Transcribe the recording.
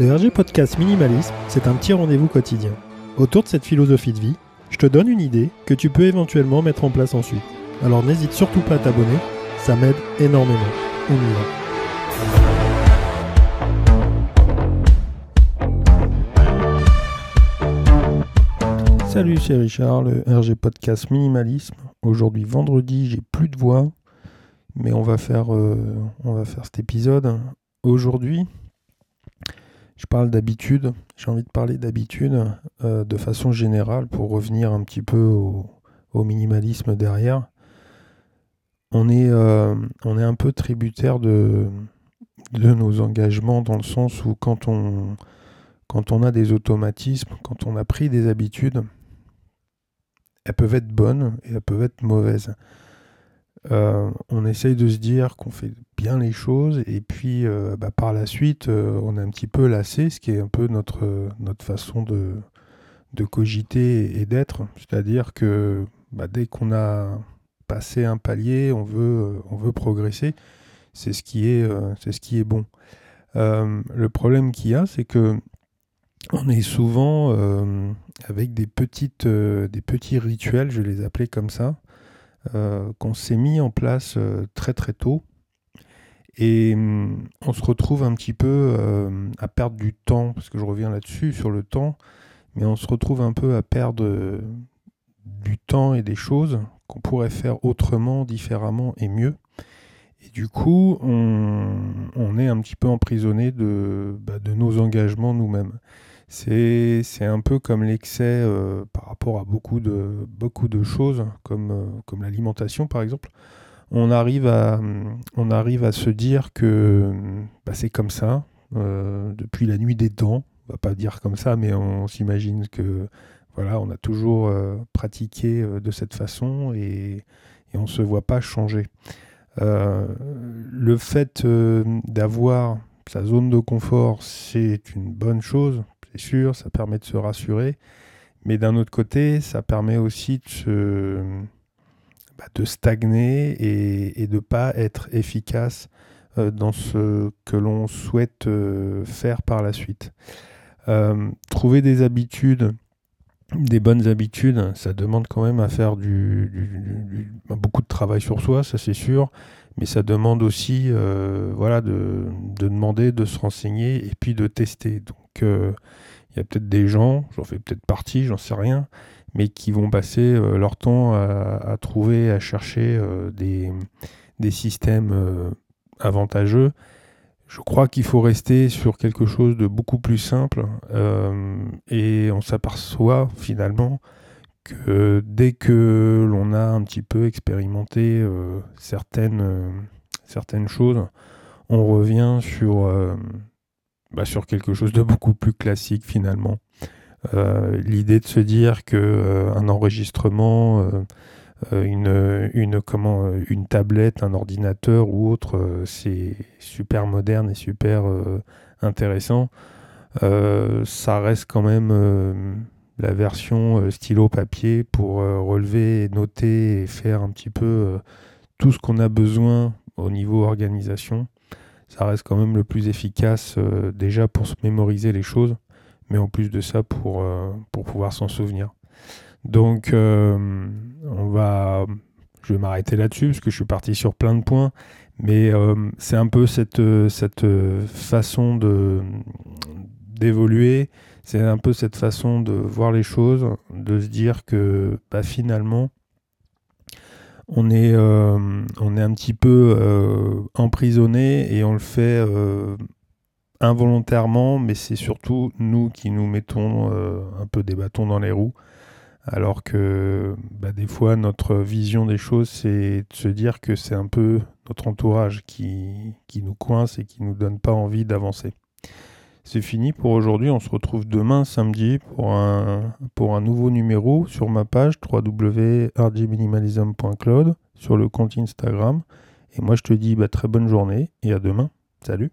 Le RG Podcast Minimalisme, c'est un petit rendez-vous quotidien. Autour de cette philosophie de vie, je te donne une idée que tu peux éventuellement mettre en place ensuite. Alors n'hésite surtout pas à t'abonner, ça m'aide énormément. On y va. Salut, c'est Richard, le RG Podcast Minimalisme. Aujourd'hui vendredi, j'ai plus de voix, mais on va faire, euh, on va faire cet épisode. Aujourd'hui, je parle d'habitude, j'ai envie de parler d'habitude euh, de façon générale pour revenir un petit peu au, minimalisme derrière. On est, euh, on est un peu tributaire de, de nos engagements dans le sens où quand on, quand on a des automatismes, quand on a pris des habitudes, elles peuvent être bonnes et elles peuvent être mauvaises. Euh, on essaye de se dire qu'on fait bien les choses et puis euh, bah, par la suite euh, on est un petit peu lassé, ce qui est un peu notre, notre façon de, cogiter et d'être. C'est-à-dire que bah, dès qu'on a passé un palier, on veut, on veut progresser. C'est ce, qui est, c'est ce qui est bon. le problème qu'il y a, c'est que on est souvent avec des, petites, des petits rituels, je les appelais comme ça, qu'on s'est mis en place euh, très très tôt. Et hum, on se retrouve un petit peu euh, à perdre du temps, parce que je reviens là-dessus, sur le temps, mais on se retrouve un peu à perdre du temps et des choses qu'on pourrait faire autrement, différemment et mieux. Et du coup, on, est un petit peu emprisonné bah, de nos engagements nous-mêmes. C'est, un peu comme l'excès euh, par rapport à beaucoup de, beaucoup de choses, comme, euh, comme l'alimentation par exemple. On arrive à, on arrive à se dire que bah, c'est comme ça, euh, depuis la nuit des temps. On va pas dire comme ça, mais on s'imagine que voilà, on a toujours pratiqué de cette façon et, et on ne se voit pas changer. le fait d'avoir sa zone de confort, c'est une bonne chose sûr, ça permet de se rassurer. Mais d'un autre côté, ça permet aussi de, bah, de stagner et, de ne pas être efficace euh, dans ce que l'on souhaite euh, faire par la suite. Euh, trouver des habitudes, des bonnes habitudes, ça demande quand même à faire du, bah, beaucoup de travail sur soi, ça c'est sûr, mais ça demande aussi voilà, de, de, demander, de se renseigner et puis de tester. Donc il y a peut-être des gens, j'en fais peut-être partie, j'en sais rien, mais qui vont passer euh, leur temps à, trouver, à chercher euh, des, des, systèmes euh, avantageux. Je crois qu'il faut rester sur quelque chose de beaucoup plus simple et on s'aperçoit finalement que dès que l'on a un petit peu expérimenté certaines, certaines choses, on revient sur bah, sur quelque chose de beaucoup plus classique finalement. Euh, l'idée de se dire que euh, un enregistrement, euh, une, une, comment, une tablette, un ordinateur ou autre, c'est super moderne et super intéressant. ça reste quand même la version stylo-papier pour relever, noter et faire un petit peu tout ce qu'on a besoin au niveau organisation ça reste quand même le plus efficace euh, déjà pour se mémoriser les choses, mais en plus de ça pour, euh, pour pouvoir s'en souvenir. Donc euh, on va, je vais m'arrêter là-dessus parce que je suis parti sur plein de points, mais c'est un peu cette, cette façon de d'évoluer, c'est un peu cette façon de voir les choses, de se dire que bah, finalement on est, euh, on est un petit peu euh, emprisonné et on le fait euh, involontairement, mais c'est surtout nous qui nous mettons un peu des bâtons dans les roues. Alors que bah, des fois, notre vision des choses, c'est de se dire que c'est un peu notre entourage qui, qui nous coince et qui nous donne pas envie d'avancer. C'est fini pour aujourd'hui. On se retrouve demain samedi pour un, nouveau numéro sur ma page www.rdminimalism.cloud sur le compte Instagram. Et moi je te dis bah, très bonne journée et à demain. Salut